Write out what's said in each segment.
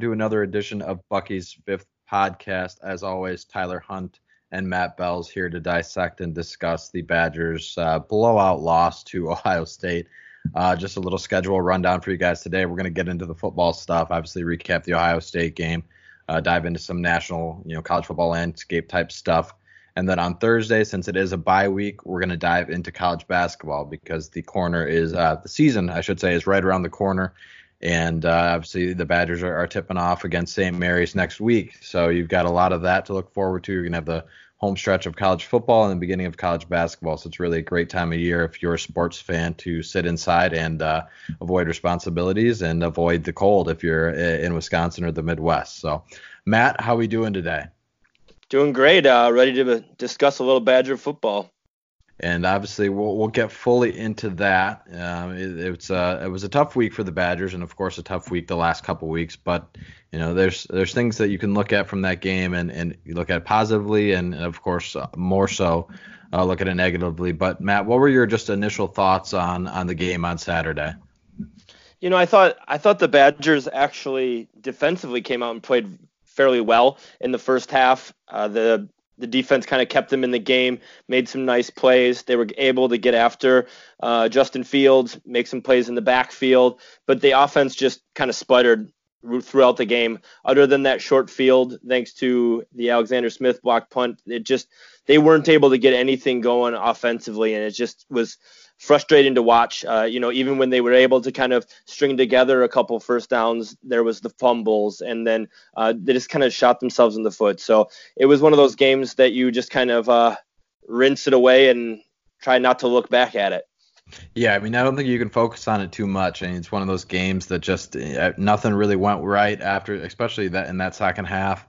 welcome to another edition of Bucky's Fifth Podcast. As always, Tyler Hunt and Matt Bells here to dissect and discuss the Badgers' uh, blowout loss to Ohio State. Uh, just a little schedule rundown for you guys today. We're going to get into the football stuff, obviously recap the Ohio State game, uh, dive into some national, you know, college football landscape type stuff. And then on Thursday, since it is a bye week, we're going to dive into college basketball because the corner is uh, the season, I should say, is right around the corner. And uh, obviously, the Badgers are, are, tipping off against St. Mary's next week. So you've got a lot of that to look forward to. You're going to have the home stretch of college football and the beginning of college basketball. So it's really a great time of year if you're a sports fan to sit inside and uh, avoid responsibilities and avoid the cold if you're in Wisconsin or the Midwest. So, Matt, how are we doing today? Doing great. Uh, ready to discuss a little Badger football and obviously we'll we'll get fully into that. Um, it, it's uh, it was a tough week for the Badgers, and of course a tough week the last couple weeks. But you know, there's there's things that you can look at from that game, and and look at positively, and of course uh, more so uh, look at it negatively. But Matt, what were your just initial thoughts on on the game on Saturday? You know, I thought I thought the Badgers actually defensively came out and played fairly well in the first half. Uh, the the defense kind of kept them in the game, made some nice plays. They were able to get after uh, Justin Fields, make some plays in the backfield, but the offense just kind of sputtered throughout the game. Other than that short field, thanks to the Alexander Smith block punt, it just they weren't able to get anything going offensively, and it just was frustrating to watch. Uh, you know, even when they were able to kind of string together a couple first downs, there was the fumbles, and then uh, they just kind of shot themselves in the foot. So it was one of those games that you just kind of uh, rinse it away and try not to look back at it. Yeah, I mean, I don't think you can focus on it too much. I mean, it's one of those games that just uh, nothing really went right after, especially that in that second half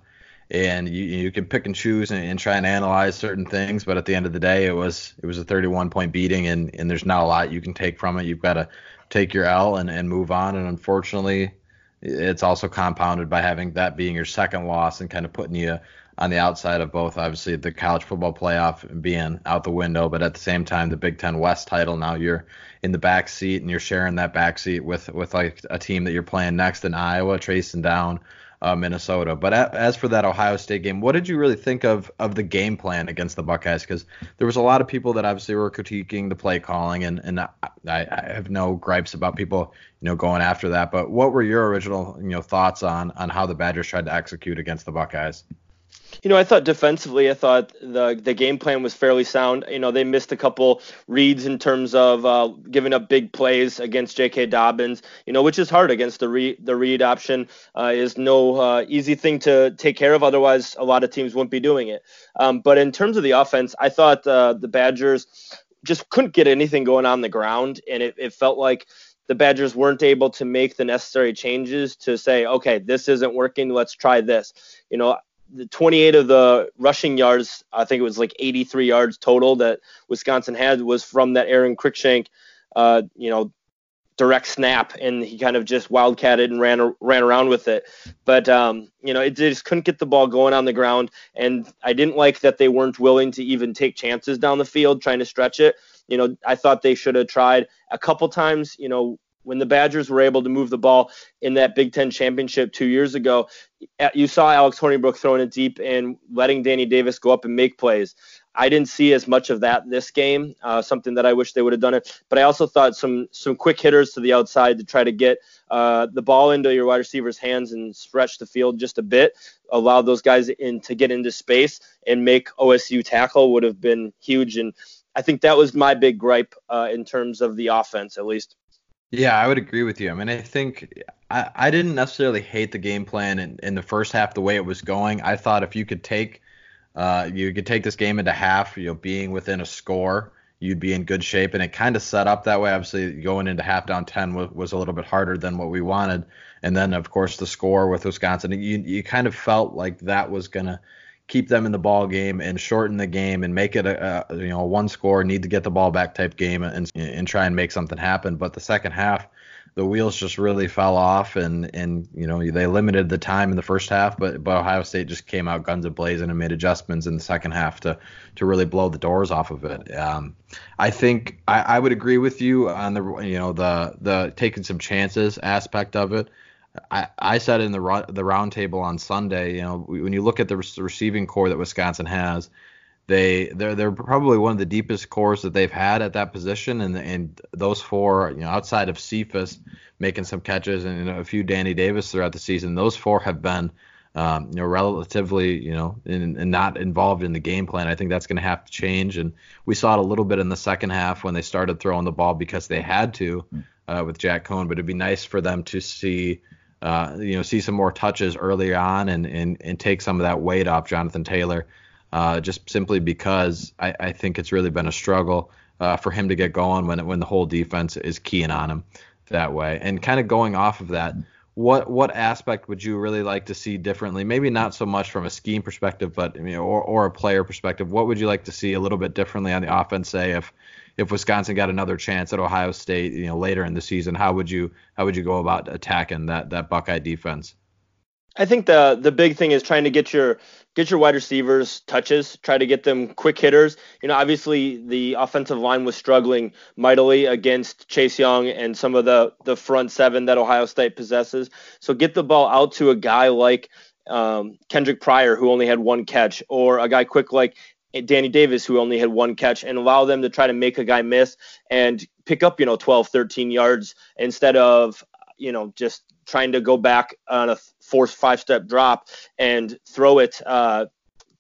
and you you can pick and choose and, and, try and analyze certain things, but at the end of the day, it was it was a 31 point beating, and and there's not a lot you can take from it. You've got to take your L and and move on, and unfortunately, it's also compounded by having that being your second loss and kind of putting you on the outside of both obviously the college football playoff being out the window, but at the same time the Big Ten West title now you're in the back seat and you're sharing that back seat with with like a team that you're playing next in Iowa, tracing down uh, Minnesota. But as for that Ohio State game, what did you really think of of the game plan against the Buckeyes? Because there was a lot of people that obviously were critiquing the play calling, and and I, I have no gripes about people you know going after that. But what were your original you know thoughts on on how the Badgers tried to execute against the Buckeyes? You know, I thought defensively, I thought the the game plan was fairly sound. You know, they missed a couple reads in terms of uh, giving up big plays against J.K. Dobbins. You know, which is hard against the read the read option. Uh, is no uh, easy thing to take care of. Otherwise, a lot of teams wouldn't be doing it. Um, but in terms of the offense, I thought uh, the Badgers just couldn't get anything going on the ground, and it, it felt like the Badgers weren't able to make the necessary changes to say, okay, this isn't working. Let's try this. You know, the 28 of the rushing yards, I think it was like 83 yards total that Wisconsin had was from that Aron Cruickshank, uh, you know, direct snap, and he kind of just wildcatted and ran ran around with it. But um, you know, it just couldn't get the ball going on the ground, and I didn't like that they weren't willing to even take chances down the field trying to stretch it. You know, I thought they should have tried a couple times. You know, when the Badgers were able to move the ball in that Big Ten championship two years ago, you saw Alex Hornibrook throwing it deep and letting Danny Davis go up and make plays. I didn't see as much of that this game, uh, something that I wish they would have done it. But I also thought some some quick hitters to the outside to try to get uh, the ball into your wide receiver's hands and stretch the field just a bit, allow those guys in to get into space and make OSU tackle would have been huge. And I think that was my big gripe uh, in terms of the offense, at least. Yeah, I would agree with you. I mean, I think I, I didn't necessarily hate the game plan in, in the first half the way it was going. I thought if you could take uh, you could take this game into half, you know, being within a score, you'd be in good shape. And it kind of set up that way. Obviously, going into half down 10 was, was a little bit harder than what we wanted. And then, of course, the score with Wisconsin, you, you kind of felt like that was going to keep them in the ball game and shorten the game and make it a, a you know one score need to get the ball back type game and and try and make something happen. But the second half, the wheels just really fell off, and and you know they limited the time in the first half, but but Ohio State just came out guns a blazing and made adjustments in the second half to to really blow the doors off of it. Um, I think I, I would agree with you on the you know the the taking some chances aspect of it. I, I said in the the roundtable on Sunday, you know, when you look at the receiving corps that Wisconsin has, they they're they're probably one of the deepest corps that they've had at that position, and and those four, you know, outside of Cephus making some catches and you know, a few Danny Davis throughout the season, those four have been. Um, you know, relatively, you know, and, not involved in the game plan. I think that's going to have to change. And we saw it a little bit in the second half when they started throwing the ball because they had to uh, with Jack Coan. But it'd be nice for them to see, uh, you know, see some more touches early on and, and and take some of that weight off Jonathan Taylor uh, just simply because I, I, think it's really been a struggle uh, for him to get going when when the whole defense is keying on him that way. And kind of going off of that, what what aspect would you really like to see differently? Maybe not so much from a scheme perspective, but you know, or or a player perspective. What would you like to see a little bit differently on the offense? Say if if Wisconsin got another chance at Ohio State, you know, later in the season, how would you how would you go about attacking that that Buckeye defense? I think the the big thing is trying to get your get your wide receivers touches, try to get them quick hitters. You know, obviously the offensive line was struggling mightily against Chase Young and some of the the front seven that Ohio State possesses. So get the ball out to a guy like um, Kendric Pryor who only had one catch, or a guy quick like Danny Davis who only had one catch, and allow them to try to make a guy miss and pick up you know 12, 13 yards instead of you know just trying to go back on a forced five step drop and throw it uh,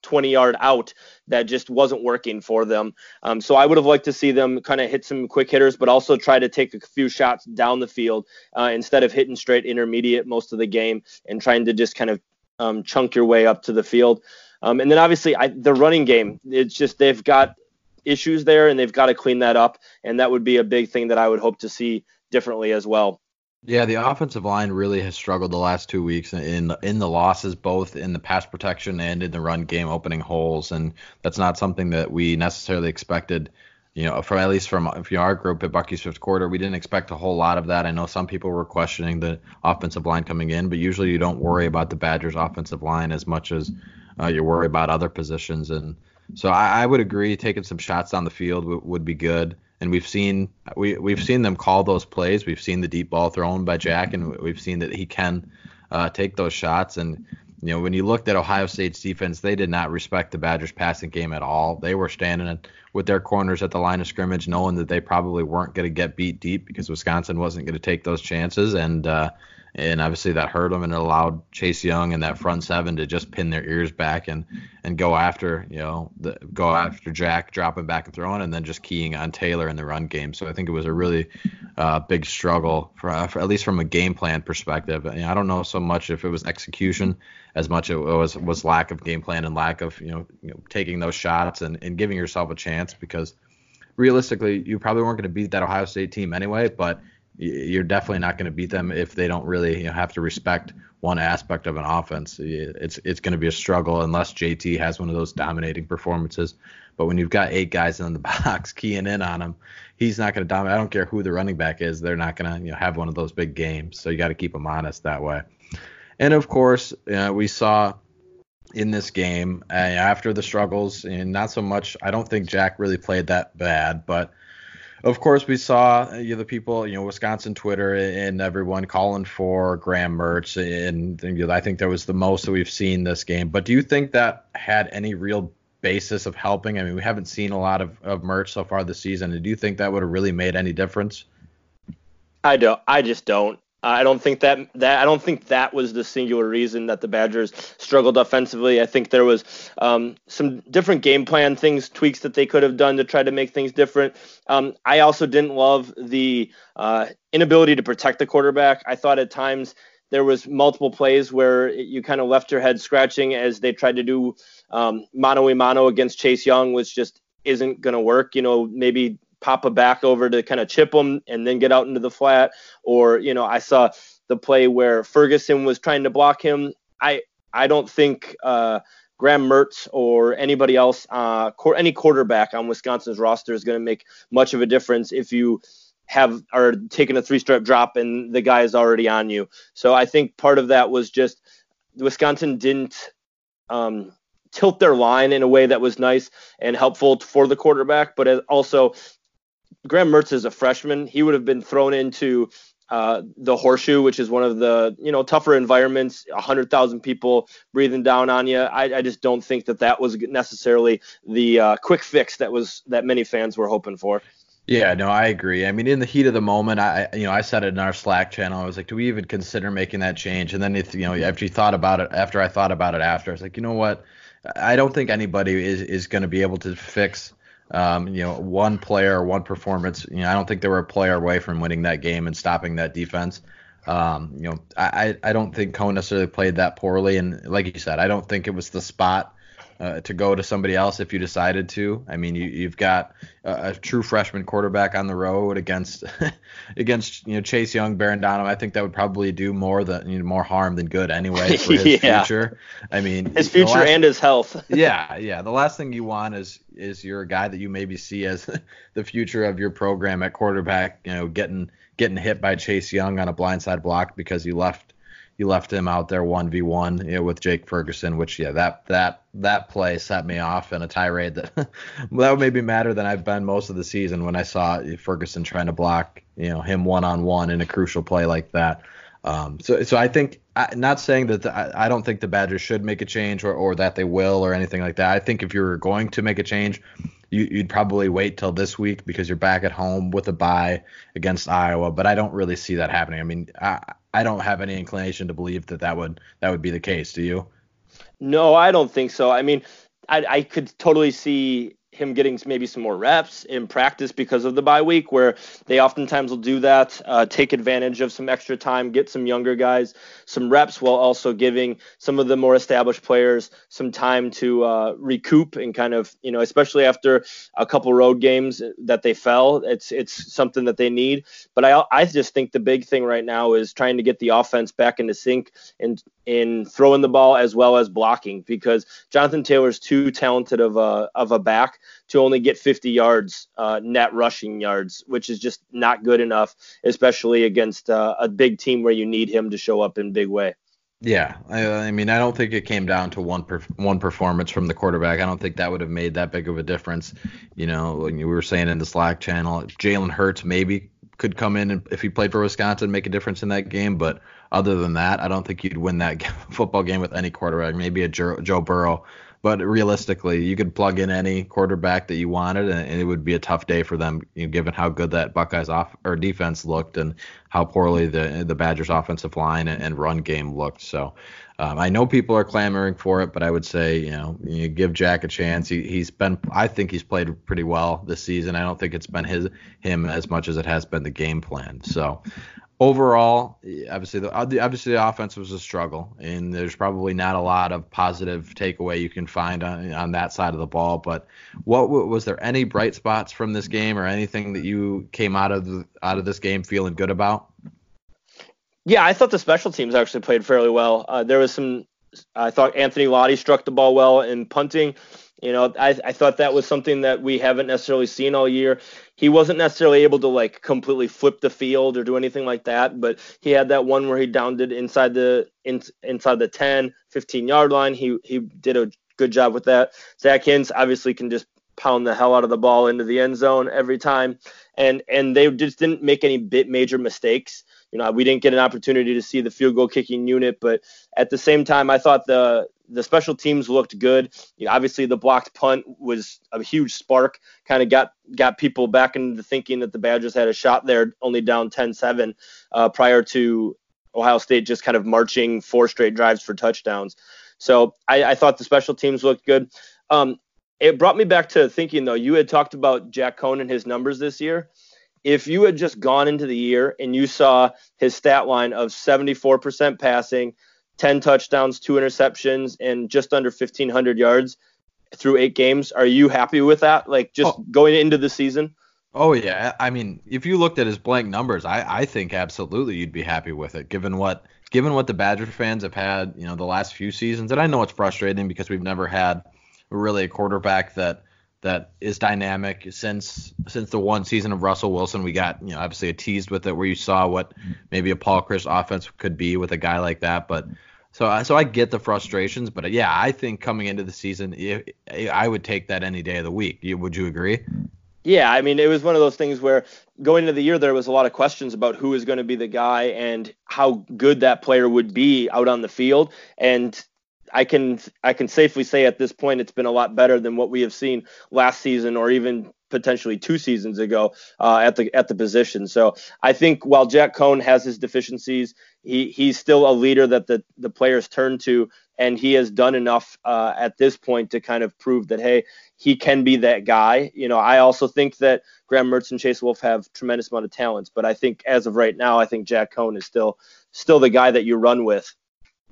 20 yard out that just wasn't working for them. Um, so I would have liked to see them kind of hit some quick hitters, but also try to take a few shots down the field uh, instead of hitting straight intermediate most of the game and trying to just kind of um, chunk your way up to the field. Um, and then obviously I, the running game, it's just they've got issues there and they've got to clean that up. And that would be a big thing that I would hope to see differently as well. Yeah, the offensive line really has struggled the last two weeks in in the losses, both in the pass protection and in the run game, opening holes, and that's not something that we necessarily expected. You know, from at least from, our group at Bucky's fifth quarter, we didn't expect a whole lot of that. I know some people were questioning the offensive line coming in, but usually you don't worry about the Badgers' offensive line as much as uh, you worry about other positions. And so I, I would agree, taking some shots down the field w- would be good and we've seen we we've seen them call those plays. We've seen the deep ball thrown by Jack, and we've seen that he can uh, take those shots. And you know, when you looked at Ohio State's defense, they did not respect the Badgers' passing game at all. They were standing with their corners at the line of scrimmage, knowing that they probably weren't going to get beat deep because Wisconsin wasn't going to take those chances. And uh, and obviously that hurt them and it allowed Chase Young and that front seven to just pin their ears back and and go after you know the, go after Jack dropping back and throwing and then just keying on Taylor in the run game. So I think it was a really uh, big struggle for, uh, for, at least from a game plan perspective. I don't know so much if it was execution as much as it was was lack of game plan and lack of you know, you know taking those shots and, and giving yourself a chance because realistically you probably weren't going to beat that Ohio State team anyway, but you're definitely not going to beat them if they don't really you know, have to respect one aspect of an offense. It's it's going to be a struggle unless JT has one of those dominating performances. But when you've got eight guys in the box keying in on him, he's not going to dominate. I don't care who the running back is; they're not going to you know have one of those big games. So you got to keep them honest that way. And of course, we saw in this game uh, after the struggles, and not so much. I don't think Jack really played that bad, but of course, we saw uh, you know, the people, you know, Wisconsin Twitter and everyone calling for Graham Mertz, and, and you know, I think that was the most that we've seen this game. But do you think that had any real basis of helping? I mean, we haven't seen a lot of, of Mertz so far this season. And do you think that would have really made any difference? I don't. I just don't. I don't think that that I don't think that was the singular reason that the Badgers struggled offensively. I think there was um, some different game plan things, tweaks that they could have done to try to make things different. Um, I also didn't love the uh, inability to protect the quarterback. I thought at times there was multiple plays where you kind of left your head scratching as they tried to do um, mano a mano against Chase Young, which just isn't going to work. You know, maybe pop a back over to kind of chip him and then get out into the flat. Or, you know, I saw the play where Ferguson was trying to block him. I I don't think uh, Graham Mertz or anybody else, uh, any quarterback on Wisconsin's roster is going to make much of a difference if you have are taking a three step drop and the guy is already on you. So I think part of that was just Wisconsin didn't um, tilt their line in a way that was nice and helpful for the quarterback, but also Graham Mertz is a freshman. He would have been thrown into uh, the horseshoe, which is one of the you know tougher environments, hundred thousand people breathing down on you. I, I, just don't think that that was necessarily the uh, quick fix that was that many fans were hoping for. Yeah, no, I agree. I mean, in the heat of the moment, I, you know, I said it in our Slack channel. I was like, do we even consider making that change? And then, if, you know, after you thought about it, after I thought about it after, I was like, you know what? I don't think anybody is is going to be able to fix, um, you know, one player one performance. You know, I don't think they were a player away from winning that game and stopping that defense. Um, you know, I I don't think Coan necessarily played that poorly, and like you said, I don't think it was the spot uh, to go to somebody else if you decided to. I mean, you, have got a, a, true freshman quarterback on the road against against you know Chase Young, Baron Barondano. I think that would probably do more than you know, more harm than good anyway for his yeah. future. I mean, his future last, and his health. yeah, yeah. The last thing you want is is you're a guy that you maybe see as the future of your program at quarterback. You know, getting getting hit by Chase Young on a blindside block because you left you left him out there one v one with Jake Ferguson, which yeah that that that play set me off in a tirade that that made me madder than I've been most of the season when I saw Ferguson trying to block you know him one on one in a crucial play like that. Um, so so I think not saying that the, I don't think the Badgers should make a change or, or that they will or anything like that. I think if you were going to make a change, you, would probably wait till this week because you're back at home with a bye against Iowa. But I don't really see that happening. I mean, I, I don't have any inclination to believe that that would that would be the case. Do you? No, I don't think so. I mean, I, I could totally see him getting maybe some more reps in practice because of the bye week, where they oftentimes will do that, uh, take advantage of some extra time, get some younger guys some reps while also giving some of the more established players some time to uh, recoup and kind of, you know, especially after a couple road games that they fell. It's it's something that they need. But I I just think the big thing right now is trying to get the offense back into sync and in throwing the ball as well as blocking because Jonathan Taylor's too talented of a of a back to only get 50 yards uh, net rushing yards, which is just not good enough, especially against uh, a big team where you need him to show up in big way. Yeah, I, I, mean, I don't think it came down to one per, one performance from the quarterback. I don't think that would have made that big of a difference. You know, you were saying in the Slack channel, Jalen Hurts maybe could come in and if he played for Wisconsin, make a difference in that game. But other than that, I don't think you'd win that football game with any quarterback. Maybe a Joe, Burrow, but realistically, you could plug in any quarterback that you wanted, and it would be a tough day for them, you know, given how good that Buckeyes off or defense looked and how poorly the the Badgers offensive line and, run game looked. So. Um, I know people are clamoring for it, but I would say, you know, you give Jack a chance. He, he's been, I think he's played pretty well this season. I don't think it's been his him as much as it has been the game plan. So overall, obviously the obviously the offense was a struggle, and there's probably not a lot of positive takeaway you can find on, on that side of the ball. But what was there any bright spots from this game, or anything that you came out of out of this game feeling good about? Yeah, I thought the special teams actually played fairly well. Uh, there was some. I thought Anthony Lotti struck the ball well in punting. You know, I, I thought that was something that we haven't necessarily seen all year. He wasn't necessarily able to like completely flip the field or do anything like that, but he had that one where he downed it inside the in, inside the 10, 15 yard line. He he did a good job with that. Zach Hintz obviously can just pound the hell out of the ball into the end zone every time, and and they just didn't make any bit major mistakes. You know, we didn't get an opportunity to see the field goal kicking unit, but at the same time, I thought the the special teams looked good. You know, obviously, the blocked punt was a huge spark, kind of got got people back into thinking that the Badgers had a shot there, only down 10-7 uh, prior to Ohio State just kind of marching four straight drives for touchdowns. So I, I thought the special teams looked good. Um, it brought me back to thinking though. You had talked about Jack Coan and his numbers this year. If you had just gone into the year and you saw his stat line of 74% passing, 10 touchdowns, two interceptions, and just under 1,500 yards through eight games. Are you happy with that? Like just oh. going into the season? Oh yeah, I mean, if you looked at his blank numbers, I, I think absolutely you'd be happy with it, given what given what the Badger fans have had, you know, the last few seasons. And I know it's frustrating because we've never had really a quarterback that that is dynamic since since the one season of Russell Wilson. We got you know obviously a teased with it where you saw what maybe a Paul Chryst offense could be with a guy like that, but. So, I so I get the frustrations, but yeah, I think coming into the season, I would take that any day of the week. Would you agree? Yeah, I mean, it was one of those things where going into the year, there was a lot of questions about who is going to be the guy and how good that player would be out on the field. And I can I can safely say at this point it's been a lot better than what we have seen last season or even potentially two seasons ago uh, at the at the position. So I think while Jack Coan has his deficiencies, he he's still a leader that the the players turn to, and he has done enough uh, at this point to kind of prove that hey he can be that guy. You know I also think that Graham Mertz and Chase Wolf have tremendous amount of talents, but I think as of right now I think Jack Coan is still still the guy that you run with.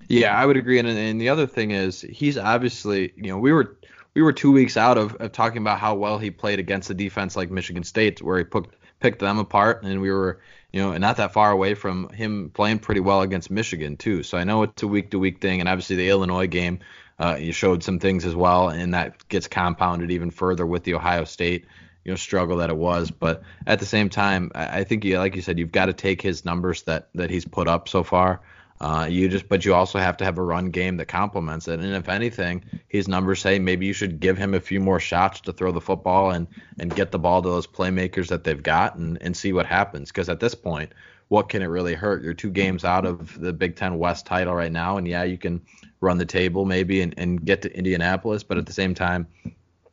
Yeah, I would agree. And, and the other thing is, he's obviously, you know, we were we were two weeks out of, of talking about how well he played against a defense like Michigan State, where he picked picked them apart, and we were, you know, not that far away from him playing pretty well against Michigan too. So I know it's a week to week thing, and obviously the Illinois game, uh, you showed some things as well, and that gets compounded even further with the Ohio State you know struggle that it was. But at the same time, I think you like you said, you've got to take his numbers that that he's put up so far. Uh, you just, but you also have to have a run game that complements it. And if anything, his numbers say maybe you should give him a few more shots to throw the football and and get the ball to those playmakers that they've got and and see what happens. Because at this point, what can it really hurt? You're two games out of the Big Ten West title right now, and yeah, you can run the table maybe and, and get to Indianapolis, but at the same time,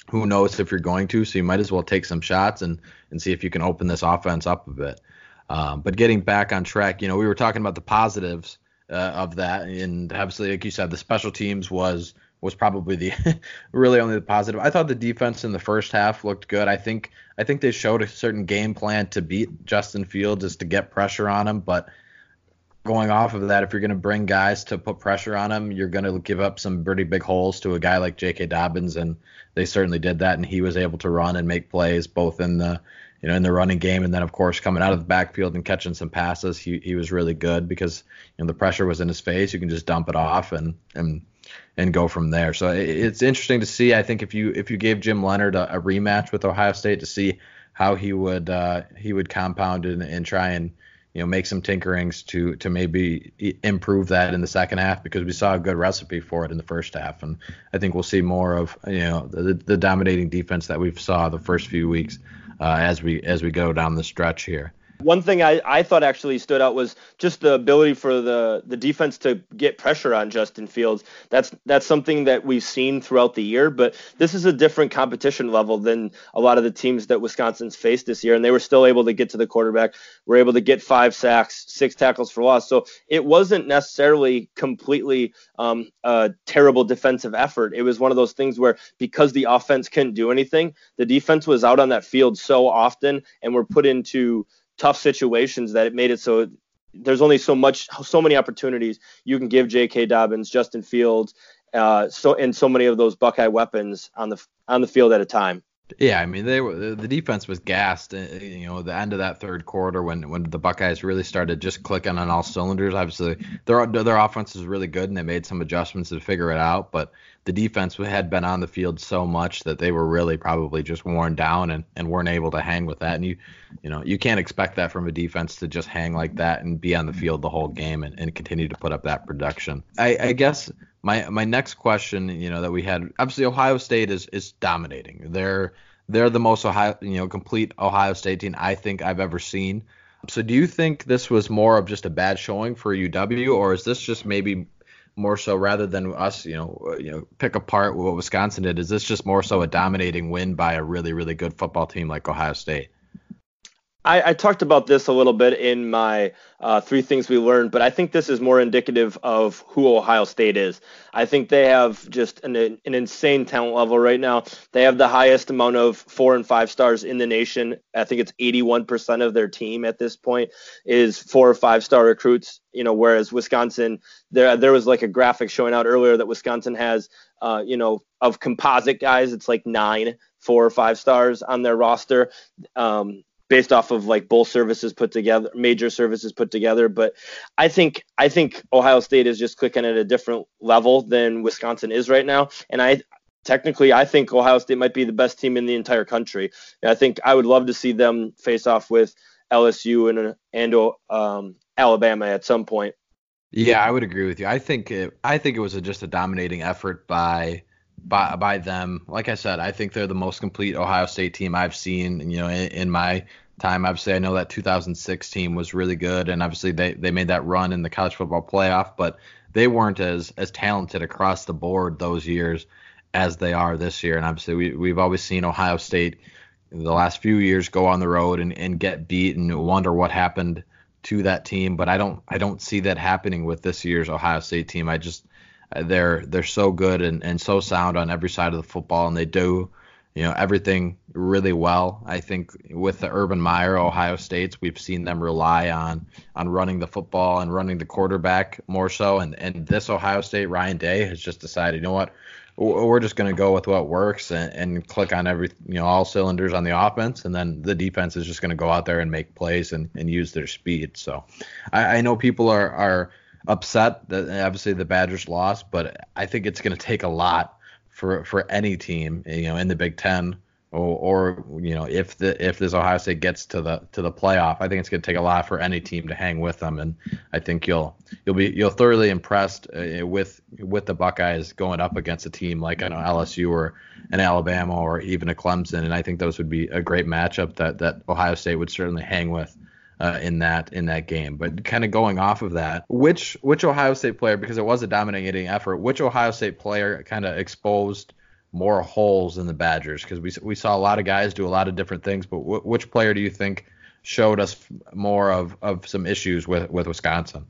who knows if you're going to? So you might as well take some shots and and see if you can open this offense up a bit. Um, but getting back on track, you know, we were talking about the positives uh, of that. And obviously, like you said, the special teams was was probably the really only the positive. I thought the defense in the first half looked good. I think I think they showed a certain game plan to beat Justin Fields is to get pressure on him, but going off of that, if you're going to bring guys to put pressure on him, you're going to give up some pretty big holes to a guy like J.K. Dobbins, and they certainly did that, and he was able to run and make plays both in the you know, in the running game, and then of course coming out of the backfield and catching some passes, he he was really good because you know the pressure was in his face. You can just dump it off and and and go from there. So it, it's interesting to see. I think if you if you gave Jim Leonhard a, a rematch with Ohio State to see how he would uh, he would compound and, and try and you know make some tinkerings to to maybe improve that in the second half because we saw a good recipe for it in the first half and I think we'll see more of you know the, the dominating defense that we saw the first few weeks uh, as we as we go down the stretch here. One thing I, I thought actually stood out was just the ability for the, the defense to get pressure on Justin Fields. That's that's something that we've seen throughout the year, but this is a different competition level than a lot of the teams that Wisconsin's faced this year, and they were still able to get to the quarterback. Were able to get five sacks, six tackles for loss. So it wasn't necessarily completely um, a terrible defensive effort. It was one of those things where because the offense couldn't do anything, the defense was out on that field so often and were put into tough situations that it made it so there's only so much so many opportunities you can give J.K. Dobbins, Justin Fields, uh, so and so many of those Buckeye weapons on the on the field at a time. Yeah, I mean they were the defense was gassed. Uh, you know, the end of that third quarter when when the Buckeyes really started just clicking on all cylinders. Obviously, their their offense was really good and they made some adjustments to figure it out. But the defense had been on the field so much that they were really probably just worn down and, and weren't able to hang with that. And you you know you can't expect that from a defense to just hang like that and be on the field the whole game and, and continue to put up that production. I, I guess my my next question, you know, that we had obviously Ohio State is is dominating. They're they're the most Ohio, you know, complete Ohio State team I think I've ever seen. So do you think this was more of just a bad showing for UW, or is this just maybe more so rather than us, you know, uh, you know, pick apart what Wisconsin did? Is this just more so a dominating win by a really, really good football team like Ohio State? I, I, talked about this a little bit in my uh, three things we learned, but I think this is more indicative of who Ohio State is. I think they have just an, an insane talent level right now. They have the highest amount of four and five stars in the nation. I think it's 81% of their team at this point is four or five star recruits. You know, whereas Wisconsin, there there was like a graphic showing out earlier that Wisconsin has, uh, you know, of composite guys, it's like nine four or five stars on their roster. Um, based off of like both services put together, major services put together. But I think I think Ohio State is just clicking at a different level than Wisconsin is right now, and I technically, I think Ohio State might be the best team in the entire country. And I think I would love to see them face off with LSU and and um, Alabama at some point. Yeah, I would agree with you. I think it, I think it was a, just a dominating effort by by by them. Like I said, I think they're the most complete Ohio State team I've seen. You know, in, in my time, obviously, I know that 2006 team was really good, and obviously they they made that run in the college football playoff, but they weren't as as talented across the board those years as they are this year. And obviously, we we've always seen Ohio State the last few years go on the road and, and get beat and wonder what happened to that team. But I don't I don't see that happening with this year's Ohio State team. I just Uh, they're they're so good and, and so sound on every side of the football and they do you know everything really well. I think with the Urban Meyer Ohio States, we've seen them rely on on running the football and running the quarterback more so. And and this Ohio State Ryan Day has just decided, you know what, we're just going to go with what works and, and, click on every you know all cylinders on the offense and then the defense is just going to go out there and make plays and, and use their speed so I, I know people are are upset that obviously the badgers lost but i think it's going to take a lot for for any team you know in the big ten or, or you know if the if this Ohio State gets to the to the playoff, I think it's going to take a lot for any team to hang with them, and I think you'll you'll be you'll thoroughly impressed uh, with with the Buckeyes going up against a team like I know LSU or an Alabama or even a Clemson, and I think those would be a great matchup that that Ohio State would certainly hang with. Uh, in that in that game. But kind of going off of that, which which Ohio State player, because it was a dominating effort, which Ohio State player kind of exposed more holes in the Badgers? Because we we saw a lot of guys do a lot of different things, but w- which player do you think showed us more of of some issues with with Wisconsin?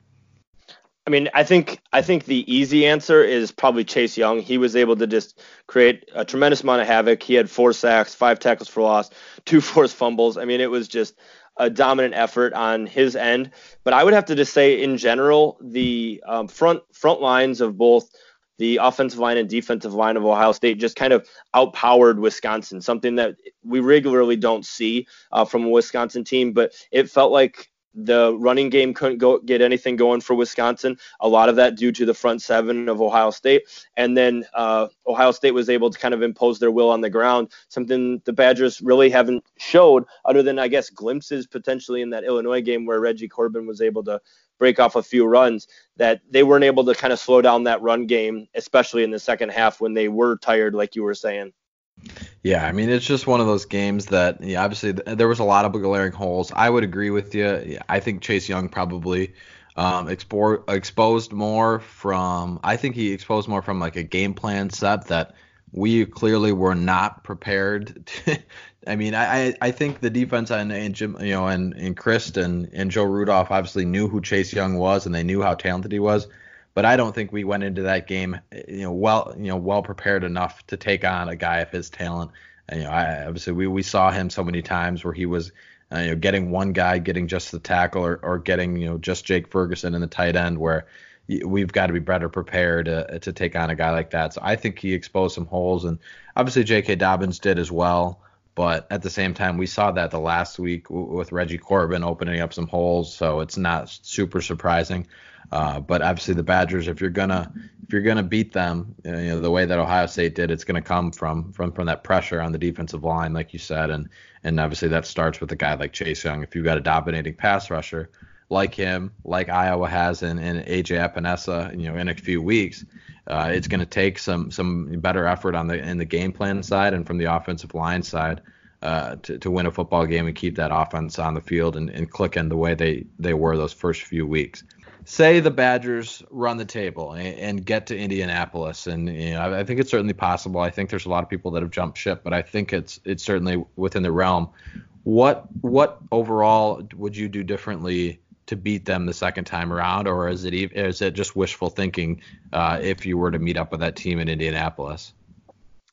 I mean, I think I think the easy answer is probably Chase Young. He was able to just create a tremendous amount of havoc. He had four sacks, five tackles for loss, two forced fumbles. I mean, it was just a dominant effort on his end. But I would have to just say, in general, the um, front front lines of both the offensive line and defensive line of Ohio State just kind of outpowered Wisconsin, something that we regularly don't see uh, from a Wisconsin team. But it felt like the running game couldn't go get anything going for Wisconsin. A lot of that due to the front seven of Ohio State, and then uh, Ohio State was able to kind of impose their will on the ground, something the Badgers really haven't showed, other than I guess glimpses potentially in that Illinois game where Reggie Corbin was able to break off a few runs that they weren't able to kind of slow down that run game, especially in the second half when they were tired, like you were saying. Yeah, I mean it's just one of those games that yeah, obviously there was a lot of glaring holes. I would agree with you. I think Chase Young probably um, expo- exposed more from. I think he exposed more from like a game plan set that we clearly were not prepared to, I mean, I, I think the defense and, and Jim, you know, and and Chryst and, and Joe Rudolph obviously knew who Chase Young was and they knew how talented he was, but I don't think we went into that game, you know, well, you know, well prepared enough to take on a guy of his talent. And, you know, I, obviously we, we saw him so many times where he was, uh, you know, getting one guy getting just the tackle or, or getting, you know, just Jake Ferguson in the tight end where we've got to be better prepared uh, to take on a guy like that. So I think he exposed some holes, and obviously J.K. Dobbins did as well. But at the same time, we saw that the last week with Reggie Corbin opening up some holes, so it's not super surprising. Uh, but obviously, the Badgers, if you're gonna if you're gonna beat them, you know the way that Ohio State did, it's gonna come from from from that pressure on the defensive line, like you said, and and obviously that starts with a guy like Chase Young. If you've got a dominating pass rusher like him, like Iowa has in, in AJ Epenesa, you know, in a few weeks, uh, it's going to take some some better effort on the in the game plan side and from the offensive line side uh, to, to win a football game and keep that offense on the field and, and clicking the way they, they were those first few weeks. Say the Badgers run the table and, and get to Indianapolis, and you know I, I think it's certainly possible. I think there's a lot of people that have jumped ship, but I think it's it's certainly within the realm. What what overall would you do differently to beat them the second time around, or is it is it just wishful thinking uh, if you were to meet up with that team in Indianapolis?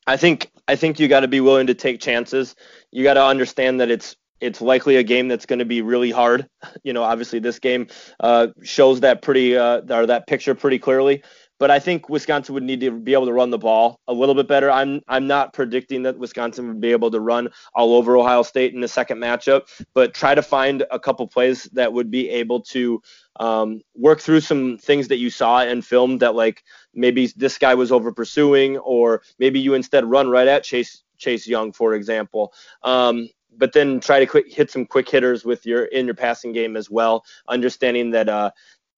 I think I think you got to be willing to take chances. You got to understand that it's it's likely a game that's going to be really hard. You know, obviously this game uh, shows that pretty uh, or that picture pretty clearly. But I think Wisconsin would need to be able to run the ball a little bit better. I'm I'm not predicting that Wisconsin would be able to run all over Ohio State in the second matchup, but try to find a couple plays that would be able to um, work through some things that you saw in film that like maybe this guy was over pursuing, or maybe you instead run right at Chase Chase Young, for example. Um, but then try to quick, hit some quick hitters with your in your passing game as well, understanding that uh,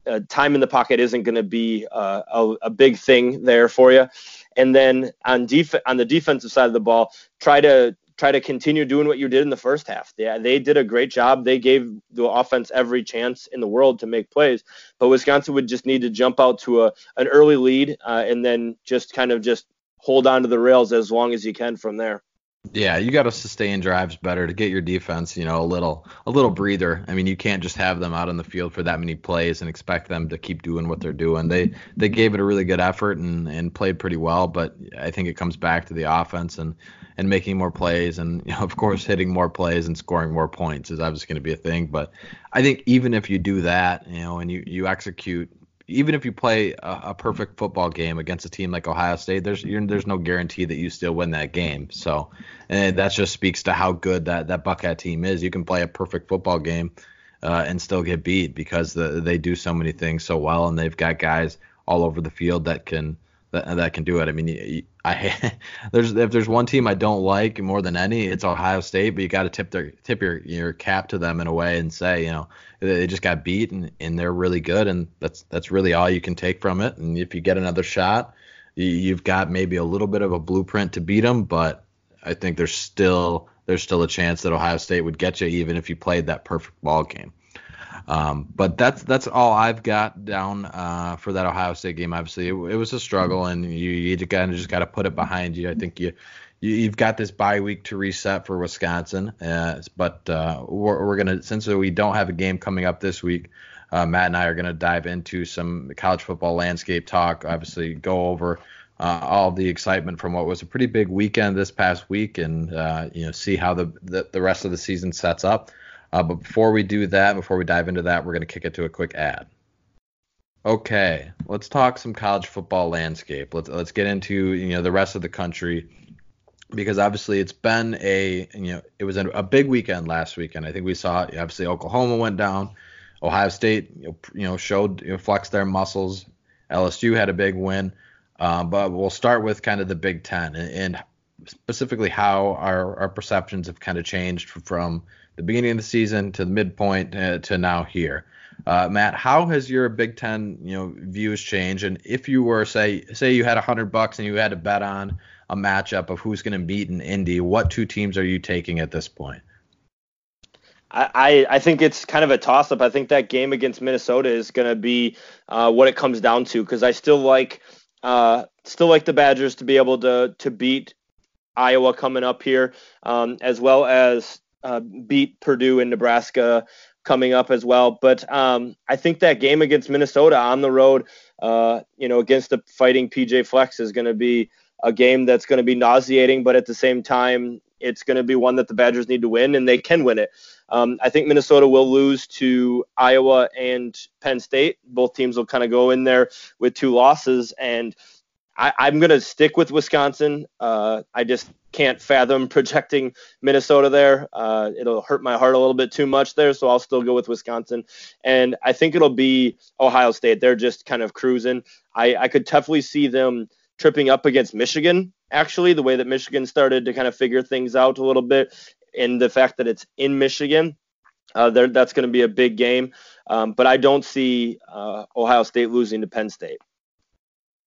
uh, time in the pocket isn't going to be uh, a, a, big thing there for you. And then on def- on the defensive side of the ball, try to try to continue doing what you did in the first half. Yeah, they did a great job. They gave the offense every chance in the world to make plays, but Wisconsin would just need to jump out to a an early lead uh, and then just kind of just hold on to the rails as long as you can from there. Yeah, you got to sustain drives better to get your defense, you know, a little a little breather. I mean, you can't just have them out on the field for that many plays and expect them to keep doing what they're doing. They they gave it a really good effort and and played pretty well, but I think it comes back to the offense and and making more plays and you know, of course hitting more plays and scoring more points is obviously going to be a thing, but I think even if you do that, you know, and you you execute even if you play a, a, perfect football game against a team like Ohio State, there's there's no guarantee that you still win that game. So, and that just speaks to how good that that Buckeye team is. You can play a perfect football game uh, and still get beat because the, they do so many things so well, and they've got guys all over the field that can that, that can do it. I mean, I there's if there's one team I don't like more than any, it's Ohio State. But you got to tip their tip your your cap to them in a way and say, you know, they just got beat and, and they're really good, and that's that's really all you can take from it. And if you get another shot, you, you've got maybe a little bit of a blueprint to beat them, but I think there's still there's still a chance that Ohio State would get you even if you played that perfect ball game. Um, but that's that's all I've got down uh, for that Ohio State game. Obviously, it, it was a struggle, and you you kind of just got to put it behind you. I think you, you have got this bye week to reset for Wisconsin, uh, but uh, we're, we're gonna since we don't have a game coming up this week. Uh, Matt and I are going to dive into some college football landscape talk. Obviously, go over uh, all the excitement from what was a pretty big weekend this past week, and uh, you know see how the, the, the rest of the season sets up. Uh, but before we do that, before we dive into that, we're going to kick it to a quick ad. Okay, let's talk some college football landscape. Let's let's get into you know the rest of the country because obviously it's been a you know it was a, big weekend last weekend. I think we saw obviously Oklahoma went down, Ohio State you know, you know showed you know, flexed their muscles. LSU had a big win, uh, but we'll start with kind of the Big Ten and, and specifically how our our perceptions have kind of changed from the beginning of the season to the midpoint uh, to now here. Uh, Matt, how has your Big Ten, you know, views changed? And if you were say say you had hundred bucks and you had to bet on a matchup of who's going to beat in Indy, what two teams are you taking at this point? I, I think it's kind of a toss up. I think that game against Minnesota is going to be uh, what it comes down to because I still like uh, still like the Badgers to be able to to beat Iowa coming up here, um, as well as uh, beat Purdue and Nebraska coming up as well. But um, I think that game against Minnesota on the road, uh, you know, against the fighting PJ Flecks is going to be a game that's going to be nauseating, but at the same time, it's going to be one that the Badgers need to win, and they can win it. Um, I think Minnesota will lose to Iowa and Penn State. Both teams will kind of go in there with two losses, and I, am going to stick with Wisconsin. Uh, I just can't fathom projecting Minnesota there. Uh, it'll hurt my heart a little bit too much there, so I'll still go with Wisconsin. And I think it'll be Ohio State. They're just kind of cruising. I, I could definitely see them tripping up against Michigan, actually, the way that Michigan started to kind of figure things out a little bit, and the fact that it's in Michigan. Uh, that's going to be a big game, um, but I don't see uh, Ohio State losing to Penn State.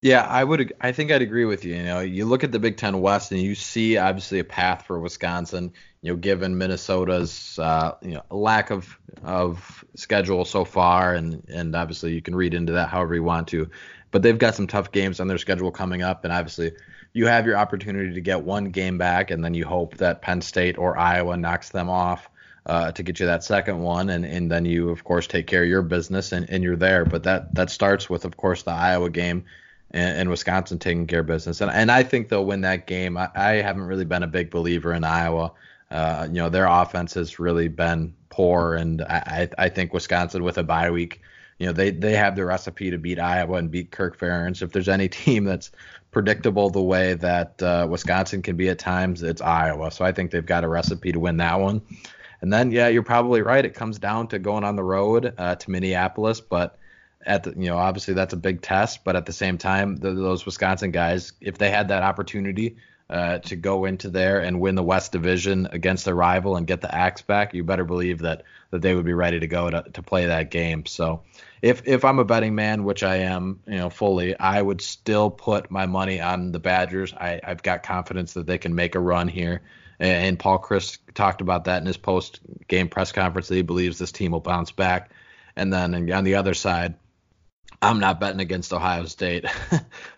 Yeah, I would. I think I'd agree with you. You know, you look at the Big Ten West and you see obviously a path for Wisconsin. You know, given Minnesota's uh, you know lack of of schedule so far, and and obviously you can read into that however you want to, but they've got some tough games on their schedule coming up, and obviously you have your opportunity to get one game back, and then you hope that Penn State or Iowa knocks them off. Uh, to get you that second one, and, and then you of course take care of your business and, and you're there. But that that starts with of course the Iowa game and, and, Wisconsin taking care of business. And, and I think they'll win that game. I, I, haven't really been a big believer in Iowa. Uh, you know, their offense has really been poor, and I, I think Wisconsin with a bye week, you know, they they have the recipe to beat Iowa and beat Kirk Ferentz. If there's any team that's predictable the way that uh, Wisconsin can be at times, it's Iowa. So I think they've got a recipe to win that one. And then, yeah, you're probably right. It comes down to going on the road uh, to Minneapolis, but at the, you know, obviously that's a big test. But at the same time, the, those Wisconsin guys, if they had that opportunity uh, to go into there and win the West Division against their rival and get the axe back, you better believe that that they would be ready to go to, to play that game. So if if I'm a betting man, which I am, you know, fully, I would still put my money on the Badgers. I, I've got confidence that they can make a run here. And Paul Chryst talked about that in his post game press conference that he believes this team will bounce back. And then on the other side, I'm not betting against Ohio State.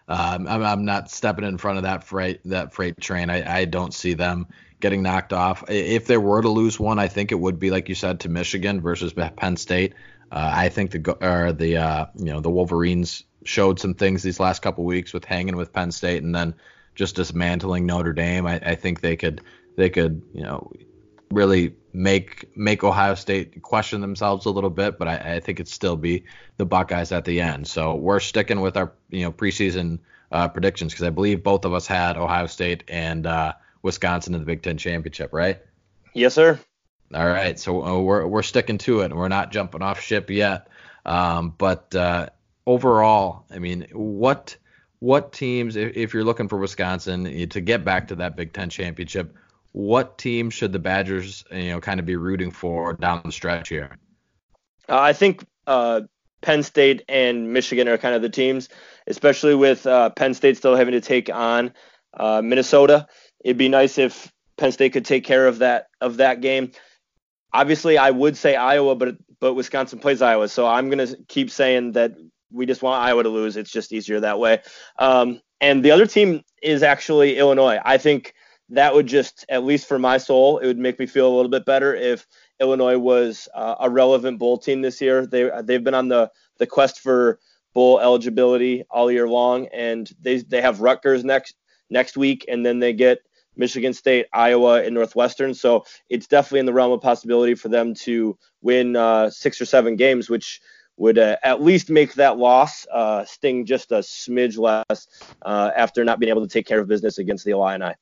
um, I'm, I'm, not stepping in front of that freight that freight train. I, I, don't see them getting knocked off. If they were to lose one, I think it would be like you said to Michigan versus Penn State. Uh, I think the or the uh, you know the Wolverines showed some things these last couple weeks with hanging with Penn State and then just dismantling Notre Dame. I, I think they could they could you know really make make Ohio State question themselves a little bit, but I, I, think it'd still be the Buckeyes at the end. So we're sticking with our you know preseason uh, predictions because I believe both of us had Ohio State and uh, Wisconsin in the Big Ten championship, right? Yes, sir. All right, so uh, we're we're sticking to it. We're not jumping off ship yet. Um, but uh, overall, I mean, what what teams, if, if you're looking for Wisconsin to get back to that Big Ten championship, what team should the Badgers, you know, kind of be rooting for down the stretch here? Uh, I think uh, Penn State and Michigan are kind of the teams, especially with uh, Penn State still having to take on uh, Minnesota. It'd be nice if Penn State could take care of that of that game. Obviously, I would say Iowa, but but Wisconsin plays Iowa, so I'm gonna keep saying that we just want Iowa to lose. It's just easier that way. Um, and the other team is actually Illinois. I think that would just, at least for my soul, it would make me feel a little bit better if Illinois was uh, a relevant bowl team this year. They they've been on the the quest for bowl eligibility all year long, and they they have Rutgers next next week, and then they get Michigan State, Iowa, and Northwestern. So it's definitely in the realm of possibility for them to win uh, six or seven games, which would uh, at least make that loss uh, sting just a smidge less uh, after not being able to take care of business against the Illini.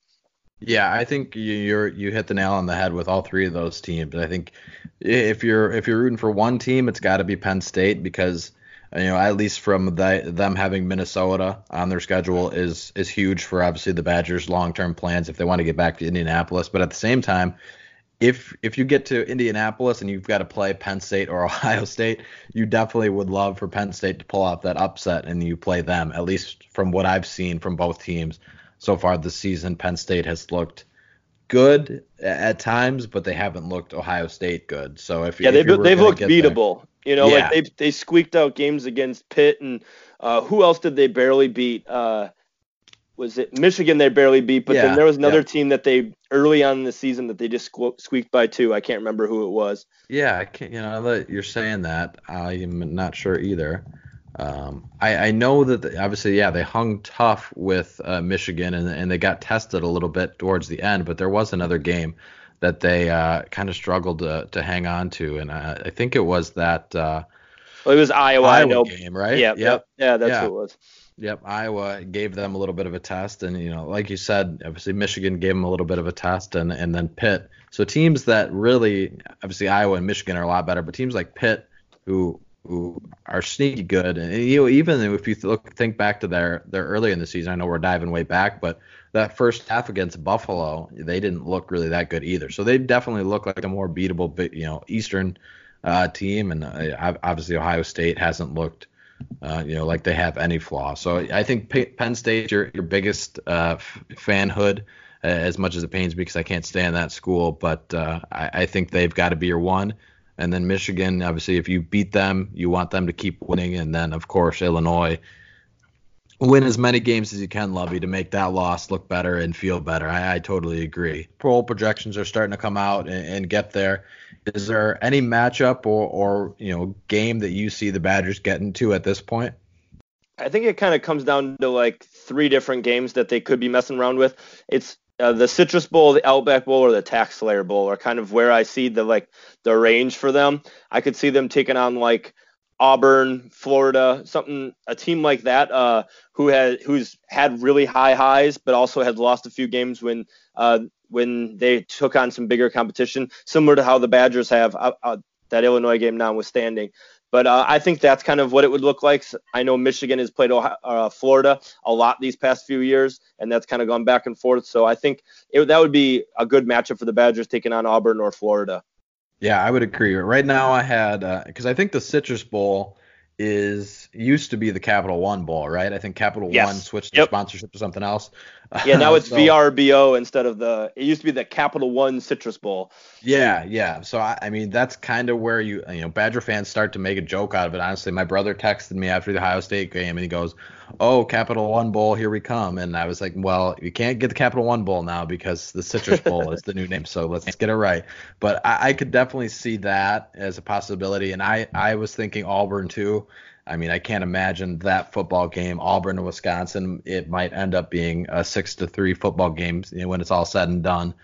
Yeah, I think you're you hit the nail on the head with all three of those teams. I think if you're if you're rooting for one team, it's got to be Penn State because you know at least from the, them having Minnesota on their schedule is is huge for obviously the Badgers' long term plans if they want to get back to Indianapolis. But at the same time, if if you get to Indianapolis and you've got to play Penn State or Ohio State, you definitely would love for Penn State to pull off that upset and you play them. At least from what I've seen from both teams so far this season. Penn State has looked good at times, but they haven't looked Ohio State good. So if yeah, if they've they've looked beatable. There, you know, yeah. like they they squeaked out games against Pitt and uh, who else did they barely beat? Uh, was it Michigan they barely beat? But yeah, then there was another yeah. team that they early on in the season that they just squeaked by two. I can't remember who it was. Yeah, I can't. You know, you're saying that. I'm not sure either. Um, I, I, know that the, obviously, yeah, they hung tough with uh, Michigan and, and they got tested a little bit towards the end, but there was another game that they uh, kind of struggled to, to hang on to, and I, I think it was that. Uh, well, it was Iowa, Iowa game, right? Yeah, yep, yeah, that's yeah. who it was. Yep, Iowa gave them a little bit of a test, and you know, like you said, obviously Michigan gave them a little bit of a test, and and then Pitt. So teams that really, obviously Iowa and Michigan are a lot better, but teams like Pitt, who who are sneaky good. And you know, even if you look think back to their their early in the season, I know we're diving way back, but that first half against Buffalo, they didn't look really that good either. So they definitely look like a more beatable, you know, Eastern uh, team. And uh, obviously Ohio State hasn't looked. Uh, you know, like they have any flaw. So I think Penn State, your your biggest uh, fanhood, as much as it pains me because I can't stand that school, but uh, I, I think they've got to be your one. And then Michigan, obviously, if you beat them, you want them to keep winning. And then, of course, Illinois, win as many games as you can, Lovie, to make that loss look better and feel better. I, I totally agree. Poll projections are starting to come out and, and, get there. Is there any matchup or, or you know game that you see the Badgers getting to at this point? I think it kind of comes down to like three different games that they could be messing around with. It's uh, the Citrus Bowl, the Outback Bowl, or the Tax Slayer Bowl are kind of where I see the like the range for them. I could see them taking on like Auburn, Florida, something a team like that uh, who has who's had really high highs, but also has lost a few games when uh, when they took on some bigger competition, similar to how the Badgers have uh, uh that Illinois game notwithstanding. But uh, I think that's kind of what it would look like. I know Michigan has played Ohio, uh, Florida a lot these past few years, and that's kind of gone back and forth. So I think it, that would be a good matchup for the Badgers taking on Auburn or Florida. Yeah, I would agree. Right now, I had because uh, I think the Citrus Bowl is used to be the Capital One Bowl, right? I think Capital yes. One switched yep. sponsorship to something else. Yeah, now it's so, VRBO instead of the. It used to be the Capital One Citrus Bowl. Yeah, yeah. So I, I mean, that's kind of where you, you know, Badger fans start to make a joke out of it. Honestly, my brother texted me after the Ohio State game, and he goes, "Oh, Capital One Bowl, here we come." And I was like, "Well, you can't get the Capital One Bowl now because the Citrus Bowl is the new name. So let's get it right." But I, I could definitely see that as a possibility, and I, I was thinking Auburn too. I mean, I can't imagine that football game, Auburn and Wisconsin. It might end up being a six to three football game when it's all said and done.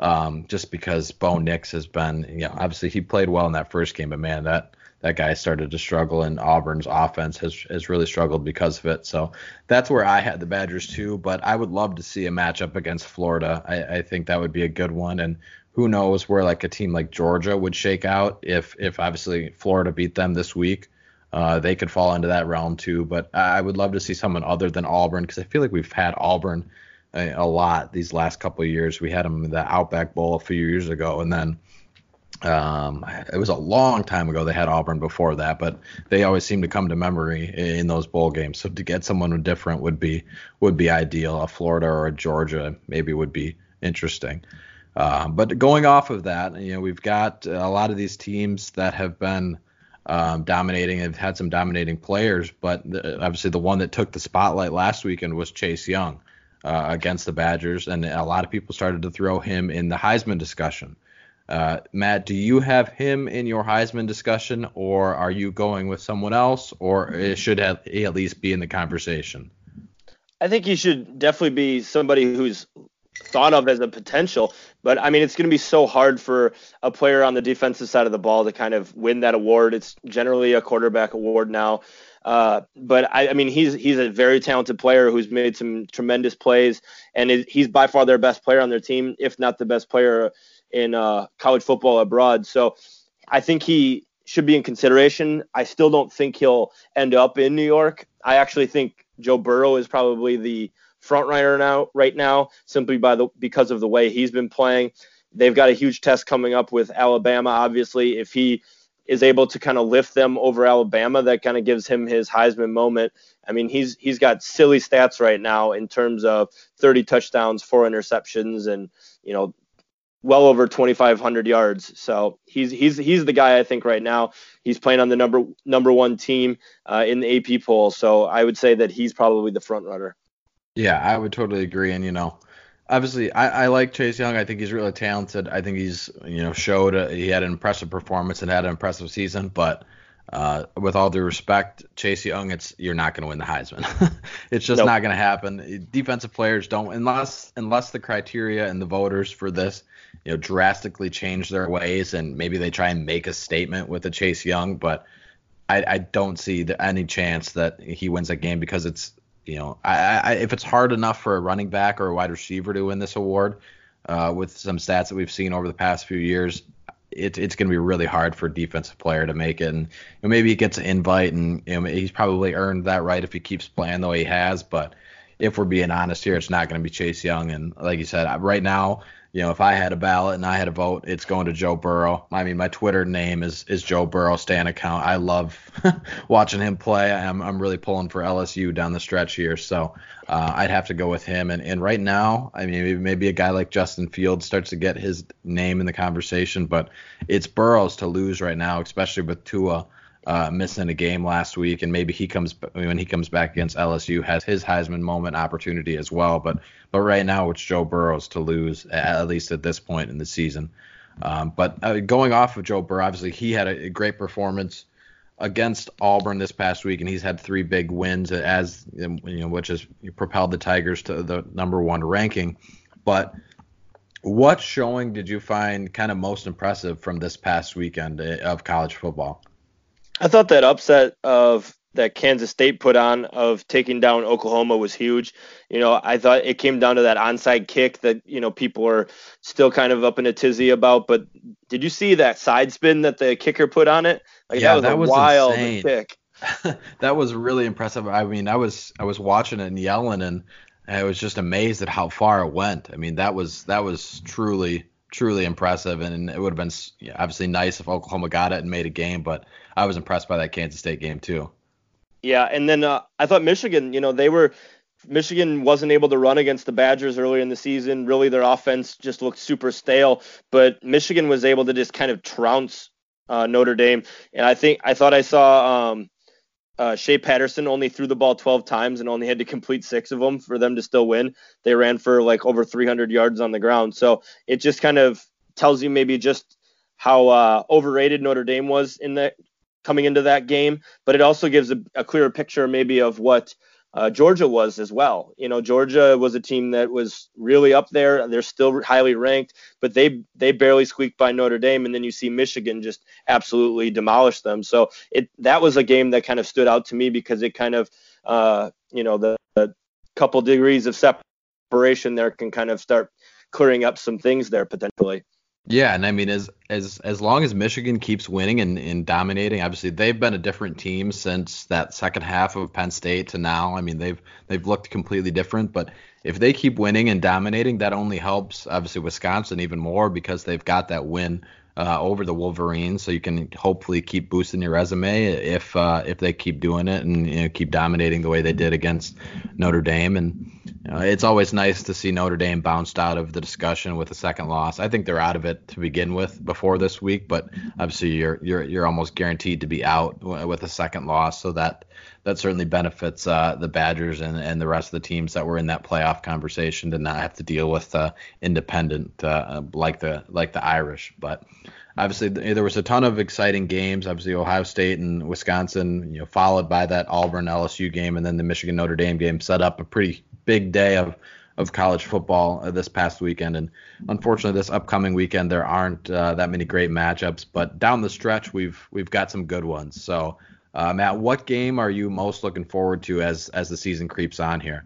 Um, just because Bo Nix has been, you know, obviously he played well in that first game, but man, that that guy started to struggle, and Auburn's offense has has really struggled because of it. So that's where I had the Badgers too. But I would love to see a matchup against Florida. I, I think that would be a good one, and who knows where like a team like Georgia would shake out if if obviously Florida beat them this week uh, they could fall into that realm too. But I would love to see someone other than Auburn because I feel like we've had Auburn a, a lot these last couple of years. We had them in the Outback Bowl a few years ago, and then um, it was a long time ago they had Auburn before that, but they always seem to come to memory in those bowl games. So to get someone different would be would be ideal. A Florida or a Georgia maybe would be interesting. Uh, but going off of that, you know, we've got a lot of these teams that have been um, dominating. Have had some dominating players, but the, obviously the one that took the spotlight last weekend was Chase Young uh, against the Badgers, and a lot of people started to throw him in the Heisman discussion. Uh, Matt, do you have him in your Heisman discussion, or are you going with someone else, or it should he at least be in the conversation? I think he should definitely be somebody who's thought of as a potential. But I mean, it's going to be so hard for a player on the defensive side of the ball to kind of win that award. It's generally a quarterback award now. Uh, but I, I, mean, he's he's a very talented player who's made some tremendous plays, and he's by far their best player on their team, if not the best player in uh, college football abroad. So I think he should be in consideration. I still don't think he'll end up in New York. I actually think Joe Burrow is probably the front runner now right now simply by the because of the way he's been playing. They've got a huge test coming up with Alabama. Obviously, if he is able to kind of lift them over Alabama, that kind of gives him his Heisman moment. I mean, he's he's got silly stats right now in terms of 30 touchdowns, four interceptions, and you know, well over 2,500 yards. So he's he's he's the guy I think right now. He's playing on the number number one team uh, in the AP poll. So I would say that he's probably the front runner. Yeah, I would totally agree. And you know, obviously, I, I like Chase Young. I think he's really talented. I think he's you know showed a, he had an impressive performance and had an impressive season. But uh, with all due respect, Chase Young, it's you're not going to win the Heisman. it's just nope. not going to happen. Defensive players don't unless unless the criteria and the voters for this you know drastically change their ways and maybe they try and make a statement with a Chase Young, but I, I don't see the, any chance that he wins that game because it's you know, I, I, if it's hard enough for a running back or a wide receiver to win this award, uh, with some stats that we've seen over the past few years, it, it's going to be really hard for a defensive player to make it. And you know, maybe he gets an invite, and you know, he's probably earned that right if he keeps playing the way he has. But if we're being honest here, it's not going to be Chase Young. And like you said, right now, you know, if I had a ballot and I had a vote, it's going to Joe Burrow. I mean, my Twitter name is is Joe Burrow Stan account. I love watching him play. I'm I'm really pulling for LSU down the stretch here, so uh, I'd have to go with him. And and right now, I mean, maybe, maybe a guy like Justin Fields starts to get his name in the conversation, but it's Burrow's to lose right now, especially with Tua uh, missing a game last week, and maybe he comes when he comes back against LSU has his Heisman moment opportunity as well. But but right now it's Joe Burrow's to lose at least at this point in the season. Um, but uh, going off of Joe Burrow, obviously he had a, a, great performance against Auburn this past week, and he's had three big wins as you know, which has propelled the Tigers to the number one ranking. But what showing did you find kind of most impressive from this past weekend eh, of college football? I thought that upset of that Kansas State put on of taking down Oklahoma was huge. You know, I thought it came down to that onside kick that, you know, people are still kind of up in a tizzy about. But did you see that side spin that the kicker put on it? Like yeah, that was that a was wild insane. kick. that was really impressive. I mean, I was I was watching it and yelling and I was just amazed at how far it went. I mean, that was that was truly truly impressive, and it would have been obviously nice if Oklahoma got it and made a game. But I was impressed by that Kansas State game too. Yeah, and then uh, I thought Michigan, you know, they were Michigan wasn't able to run against the Badgers earlier in the season. Really, their offense just looked super stale. But Michigan was able to just kind of trounce uh, Notre Dame, and I think I thought I saw um, uh, Shea Patterson only threw the ball 12 times and only had to complete six of them for them to still win. They ran for like over 300 yards on the ground. So it just kind of tells you maybe just how uh, overrated Notre Dame was in that coming into that game, but it also gives a, a clearer picture maybe of what uh, Georgia was as well. You know, Georgia was a team that was really up there. They're still highly ranked, but they they barely squeaked by Notre Dame, and then you see Michigan just absolutely demolish them. So it that was a game that kind of stood out to me because it kind of uh, you know the, the couple degrees of separation there can kind of start clearing up some things there potentially. Yeah, and I mean, as as as long as Michigan keeps winning and, and dominating, obviously they've been a different team since that second half of Penn State to now. I mean, they've they've looked completely different. But if they keep winning and dominating, that only helps obviously Wisconsin even more because they've got that win uh, over the Wolverines. So you can hopefully keep boosting your resume if uh, if they keep doing it and you know, keep dominating the way they did against Notre Dame. And it's always nice to see Notre Dame bounced out of the discussion with a second loss. I think they're out of it to begin with before this week, but obviously you're you're you're almost guaranteed to be out with a second loss. So that that certainly benefits uh, the Badgers and, and the rest of the teams that were in that playoff conversation to not have to deal with uh, independent uh, like the like the Irish. But obviously there was a ton of exciting games. Obviously Ohio State and Wisconsin, you know, followed by that Auburn LSU game, and then the Michigan Notre Dame game set up a pretty big day of of college football uh, this past weekend. And unfortunately, this upcoming weekend there aren't uh, that many great matchups. But down the stretch, we've we've got some good ones. So uh, Matt, what game are you most looking forward to as as the season creeps on here?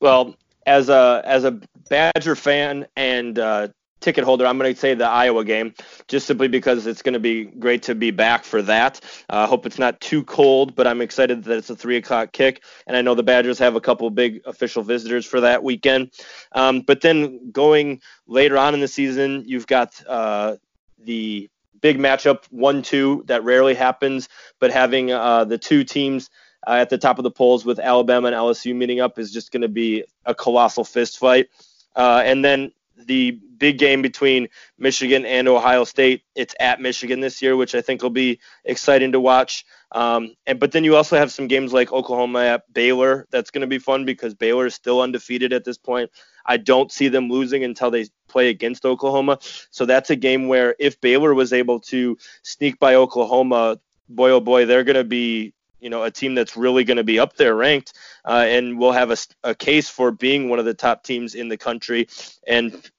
Well, as a as a Badger fan and uh, ticket holder, I'm going to say the Iowa game, just simply because it's going to be great to be back for that. I uh, hope it's not too cold, but I'm excited that it's a three o'clock kick, and I know the Badgers have a couple big official visitors for that weekend. Um, but then going later on in the season, you've got uh, the big matchup, one two that rarely happens, but having uh, the two teams uh, at the top of the polls with Alabama and LSU meeting up is just going to be a colossal fist fight. Uh, and then the big game between Michigan and Ohio State. It's at Michigan this year, which I think will be exciting to watch. Um, and but then you also have some games like Oklahoma at Baylor. That's going to be fun because Baylor is still undefeated at this point. I don't see them losing until they play against Oklahoma. So that's a game where if Baylor was able to sneak by Oklahoma, boy oh boy, they're going to be you know a team that's really going to be up there ranked uh, and will have a, a case for being one of the top teams in the country and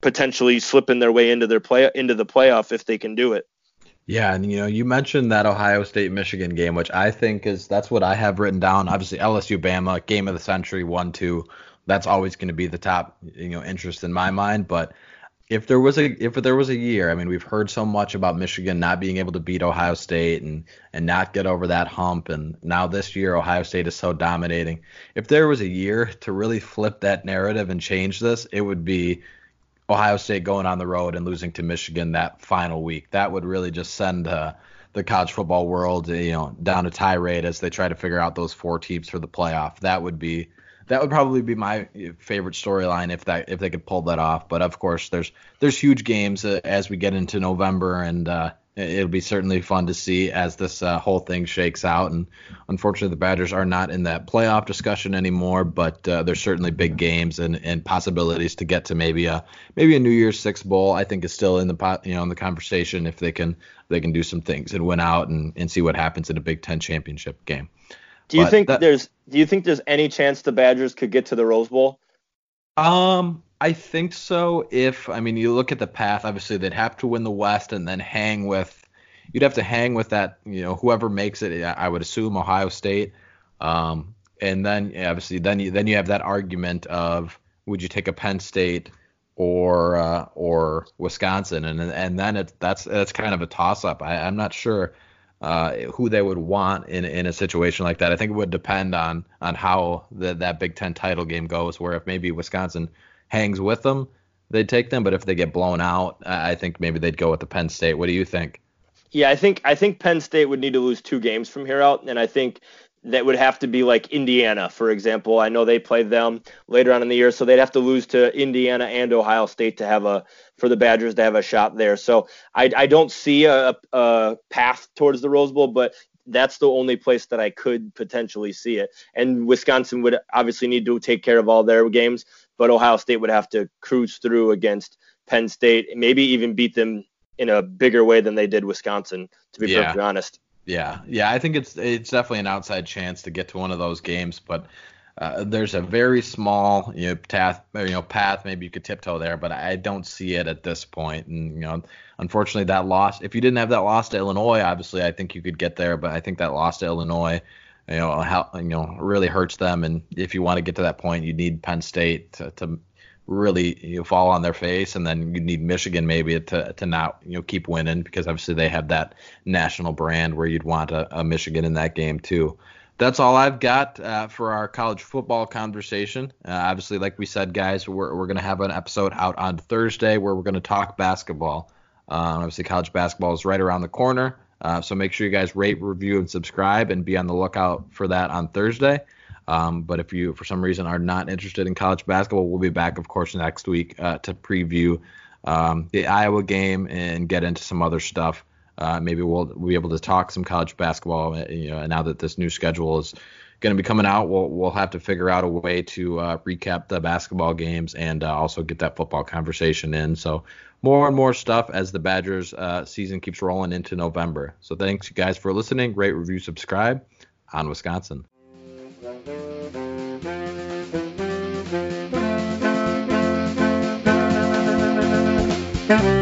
potentially slipping their way into their play into the playoff if they can do it. Yeah, and you know, you mentioned that Ohio State Michigan game, which I think is that's what I have written down. Obviously, LSU Bama game of the century, one two. That's always going to be the top you know interest in my mind. But if there was a if there was a year, I mean, we've heard so much about Michigan not being able to beat Ohio State and and not get over that hump, and now this year Ohio State is so dominating. If there was a year to really flip that narrative and change this, it would be Ohio State going on the road and losing to Michigan that final week. That would really just send uh, the college football world, you know, down a tirade as they try to figure out those four teams for the playoff. That would be that would probably be my favorite storyline if that if they could pull that off. But of course, there's there's huge games uh, as we get into November, and uh, it'll be certainly fun to see as this uh, whole thing shakes out. And unfortunately, the Badgers are not in that playoff discussion anymore, but uh, there's certainly big games and, and possibilities to get to maybe a maybe a New Year's Six bowl. I think is still in the pot, you know, in the conversation if they can they can do some things and win out and, and see what happens in a Big Ten championship game. Do you but think that, there's do you think there's any chance the Badgers could get to the Rose Bowl? Um, I think so. If I mean, you look at the path. Obviously, they'd have to win the West and then hang with. You'd have to hang with that. You know, whoever makes it. I would assume Ohio State. Um, and then obviously, then you then you have that argument of would you take a Penn State or uh, or Wisconsin, and and then it that's that's kind of a toss up. I, I'm not sure uh, who they would want in in a situation like that. I think it would depend on on how the, that Big Ten title game goes. Where if maybe Wisconsin hangs with them, they'd take them. But if they get blown out, I think maybe they'd go with the Penn State. What do you think? Yeah, I think I think Penn State would need to lose two games from here out, and I think that would have to be like Indiana, for example. I know they played them later on in the year, so they'd have to lose to Indiana and Ohio State to have a for the Badgers to have a shot there. So I, I don't see a, a path towards the Rose Bowl, but that's the only place that I could potentially see it. And Wisconsin would obviously need to take care of all their games, but Ohio State would have to cruise through against Penn State, maybe even beat them in a bigger way than they did Wisconsin, to be yeah. perfectly honest. Yeah, yeah, I think it's it's definitely an outside chance to get to one of those games, but uh, there's a very small you know path you know path maybe you could tiptoe there, but I don't see it at this point. And you know, unfortunately, that loss. If you didn't have that loss to Illinois, obviously, I think you could get there, but I think that loss to Illinois, you know, how you know really hurts them. And if you want to get to that point, you need Penn State to, to really you know, fall on their face, and then you need Michigan maybe to to not you know keep winning because obviously they have that national brand where you'd want a, a Michigan in that game too. That's all I've got uh, for our college football conversation. Uh, obviously, like we said, guys, we're we're gonna have an episode out on Thursday where we're gonna talk basketball. Uh, obviously, college basketball is right around the corner. Uh, so make sure you guys rate, review, and subscribe, and be on the lookout for that on Thursday. Um, but if you, for some reason, are not interested in college basketball, we'll be back, of course, next week uh, to preview um, the Iowa game and get into some other stuff. Uh, maybe we'll, we'll be able to talk some college basketball. Uh, you know, now that this new schedule is going to be coming out, we'll we'll have to figure out a way to uh, recap the basketball games and uh, also get that football conversation in. So more and more stuff as the Badgers uh, season keeps rolling into November. So thanks you guys for listening. Rate, review, subscribe on Wisconsin. Thank you.